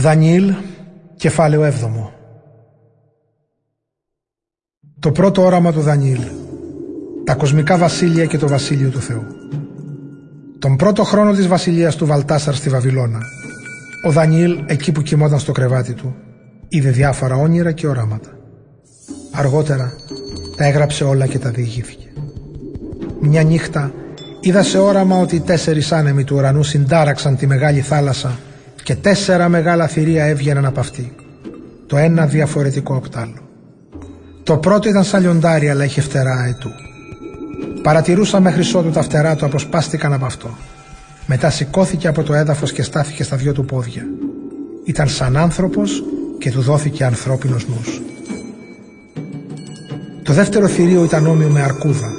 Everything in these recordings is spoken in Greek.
Δανιήλ, κεφάλαιο 7. Το πρώτο όραμα του Δανιήλ. Τα κοσμικά βασίλεια και το βασίλειο του Θεού. Τον πρώτο χρόνο της βασιλείας του Βαλτάσαρ στη Βαβυλώνα, ο Δανιήλ, εκεί που κοιμόταν στο κρεβάτι του, είδε διάφορα όνειρα και οράματα. Αργότερα τα έγραψε όλα και τα διηγήθηκε. Μια νύχτα είδα σε όραμα ότι οι τέσσερις άνεμοι του ουρανού συντάραξαν τη μεγάλη θάλασσα και τέσσερα μεγάλα θηρία έβγαιναν από αυτή. Το ένα διαφορετικό από το άλλο. Το πρώτο ήταν σαν λιοντάρι αλλά είχε φτερά αετού. Παρατηρούσα μέχρι ότου τα φτερά του αποσπάστηκαν από αυτό. Μετά σηκώθηκε από το έδαφος και στάθηκε στα δυο του πόδια. Ήταν σαν άνθρωπος και του δόθηκε ανθρώπινος νους. Το δεύτερο θηρίο ήταν όμοιο με αρκούδα.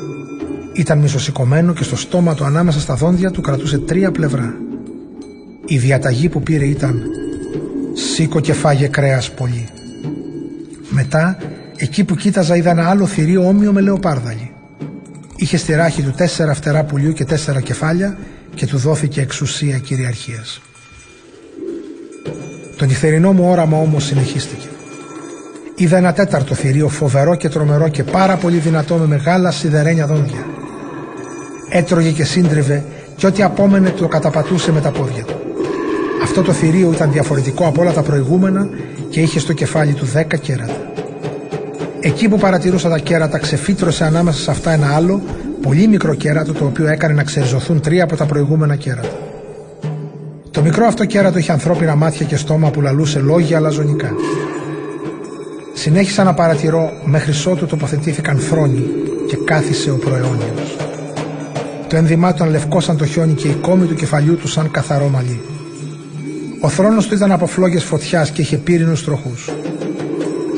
Ήταν μισοσηκωμένο και στο στόμα του ανάμεσα στα δόντια του κρατούσε τρία πλευρά. Η διαταγή που πήρε ήταν «Σήκω και φάγε κρέας πολύ». Μετά, εκεί που κοίταζα είδα ένα άλλο θηρίο όμοιο με λεοπάρδαλι. Είχε στη ράχη του τέσσερα φτερά πουλιού και τέσσερα κεφάλια και του δόθηκε εξουσία κυριαρχίας. Το νυχτερινό μου όραμα όμως συνεχίστηκε. Είδα ένα τέταρτο θηρίο φοβερό και τρομερό και πάρα πολύ δυνατό με μεγάλα σιδερένια δόντια. Έτρωγε και σύντριβε και ό,τι απόμενε το καταπατούσε με τα πόδια του. Αυτό το θηρίο ήταν διαφορετικό από όλα τα προηγούμενα και είχε στο κεφάλι του δέκα κέρατα. Εκεί που παρατηρούσα τα κέρατα ξεφύτρωσε ανάμεσα σε αυτά ένα άλλο, πολύ μικρό κέρατο το οποίο έκανε να ξεριζωθούν τρία από τα προηγούμενα κέρατα. Το μικρό αυτό κέρατο είχε ανθρώπινα μάτια και στόμα που λαλούσε λόγια αλαζονικά. Συνέχισα να παρατηρώ μέχρι ότου τοποθετήθηκαν θρόνοι και κάθισε ο προαιώνιος. Το ένδυμά του ήταν λευκό σαν το χιόνι και η κόμη του κεφαλιού του σαν καθαρό μαλλί. Ο θρόνος του ήταν από φλόγες φωτιάς και είχε πύρινους τροχούς.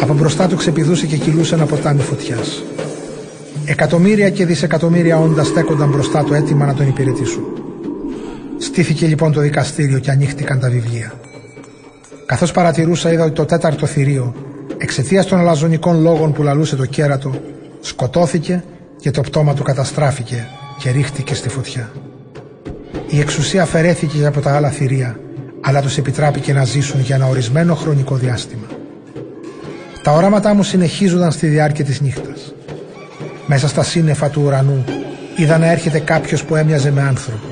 Από μπροστά του ξεπηδούσε και κυλούσε ένα ποτάμι φωτιάς. Εκατομμύρια και δισεκατομμύρια όντα στέκονταν μπροστά του έτοιμα να τον υπηρετήσουν. Στήθηκε λοιπόν το δικαστήριο και ανοίχτηκαν τα βιβλία. Καθώς παρατηρούσα, είδα ότι το τέταρτο θηρίο, εξαιτίας των αλαζονικών λόγων που λαλούσε το κέρατο, σκοτώθηκε και το πτώμα του καταστράφηκε και ρίχτηκε στη φωτιά. Η εξουσία αφαιρέθηκε από τα άλλα θηρία αλλά τους επιτράπηκε να ζήσουν για ένα ορισμένο χρονικό διάστημα. Τα οράματά μου συνεχίζονταν στη διάρκεια της νύχτας. Μέσα στα σύννεφα του ουρανού είδα να έρχεται κάποιος που έμοιαζε με άνθρωπο.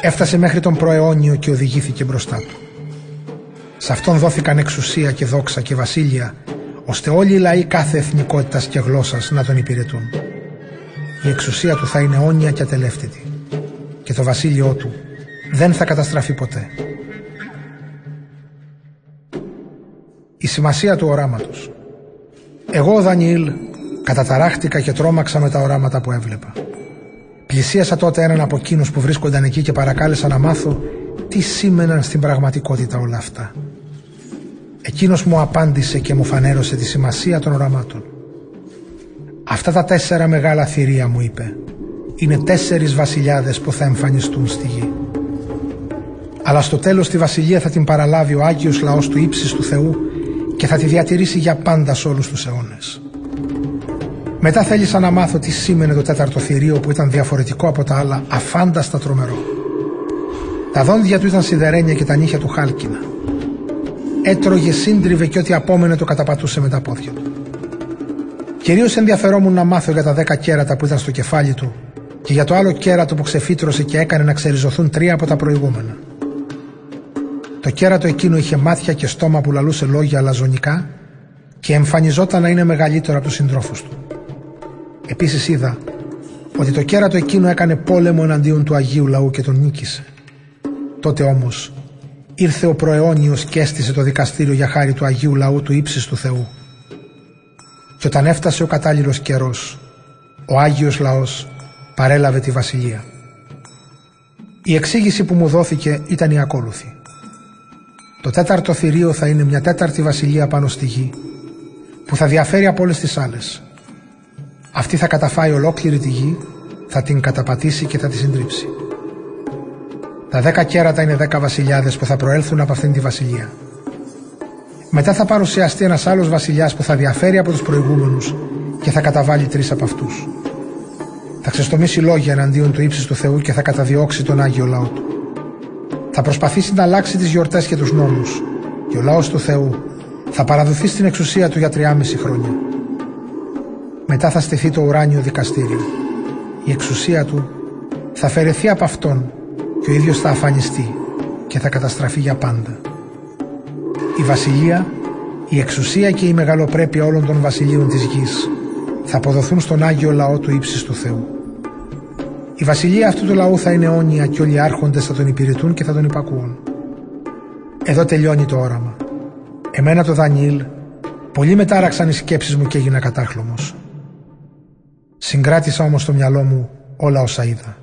Έφτασε μέχρι τον προαιώνιο και οδηγήθηκε μπροστά του. Σε αυτόν δόθηκαν εξουσία και δόξα και βασίλεια, ώστε όλοι οι λαοί κάθε εθνικότητας και γλώσσας να τον υπηρετούν. Η εξουσία του θα είναι όνια και ατελεύτητη και το βασίλειό του δεν θα καταστραφεί ποτέ. Η σημασία του οράματος. Εγώ, ο Δανιήλ, καταταράχτηκα και τρόμαξα με τα οράματα που έβλεπα. Πλησίασα τότε έναν από εκείνους που βρίσκονταν εκεί και παρακάλεσα να μάθω τι σήμαιναν στην πραγματικότητα όλα αυτά. Εκείνος μου απάντησε και μου φανέρωσε τη σημασία των οραμάτων. Αυτά τα τέσσερα μεγάλα θηρία μου είπε είναι τέσσερις βασιλιάδες που θα εμφανιστούν στη γη. Αλλά στο τέλος τη βασιλεία θα την παραλάβει ο Άγιος Λαός του ύψης του Θεού και θα τη διατηρήσει για πάντα σε όλους τους αιώνες. Μετά θέλησα να μάθω τι σήμαινε το τέταρτο θηρίο που ήταν διαφορετικό από τα άλλα, αφάνταστα τρομερό. Τα δόντια του ήταν σιδερένια και τα νύχια του χάλκινα. Έτρωγε, σύντριβε και ό,τι απόμενε το καταπατούσε με τα πόδια του. Κυρίως ενδιαφερόμουν να μάθω για τα δέκα κέρατα που ήταν στο κεφάλι του και για το άλλο κέρατο που ξεφύτρωσε και έκανε να ξεριζωθούν τρία από τα προηγούμενα. Το κέρατο εκείνο είχε μάτια και στόμα που λαλούσε λόγια αλαζονικά και εμφανιζόταν να είναι μεγαλύτερο από τους συντρόφους του. Επίσης είδα ότι το κέρατο εκείνο έκανε πόλεμο εναντίον του Αγίου Λαού και τον νίκησε. Τότε όμως ήρθε ο προαιώνιος και έστησε το δικαστήριο για χάρη του Αγίου Λαού του ύψης του Θεού. Και όταν έφτασε ο κατάλληλος καιρός, ο Άγιος Λαός παρέλαβε τη βασιλεία. Η εξήγηση που μου δόθηκε ήταν η ακόλουθη. Το τέταρτο θηρίο θα είναι μια τέταρτη βασιλεία πάνω στη γη που θα διαφέρει από όλες τις άλλες. Αυτή θα καταφάει ολόκληρη τη γη, θα την καταπατήσει και θα τη συντρίψει. Τα δέκα κέρατα είναι δέκα βασιλιάδες που θα προέλθουν από αυτήν τη βασιλεία. Μετά θα παρουσιαστεί ένας άλλος βασιλιάς που θα διαφέρει από τους προηγούμενους και θα καταβάλει τρεις από αυτούς. Θα ξεστομίσει λόγια εναντίον του ύψης του Θεού και θα καταδιώξει τον Άγιο Λαό του. Θα προσπαθήσει να αλλάξει τις γιορτές και τους νόμους και ο λαός του Θεού θα παραδοθεί στην εξουσία του για τριάμιση χρόνια. Μετά θα στηθεί το ουράνιο δικαστήριο. Η εξουσία του θα αφαιρεθεί από αυτόν και ο ίδιος θα αφανιστεί και θα καταστραφεί για πάντα. Η βασιλεία, η εξουσία και η μεγαλοπρέπεια όλων των βασιλείων της γης θα αποδοθούν στον Άγιο Λαό του ύψης του Θεού. Η βασιλεία αυτού του λαού θα είναι αιώνια και όλοι οι άρχοντες θα τον υπηρετούν και θα τον υπακούουν. Εδώ τελειώνει το όραμα. Εμένα το Δανιήλ, πολύ μετάραξαν οι σκέψεις μου και έγινα κατάχλωμος. Συγκράτησα όμως στο μυαλό μου όλα όσα είδα.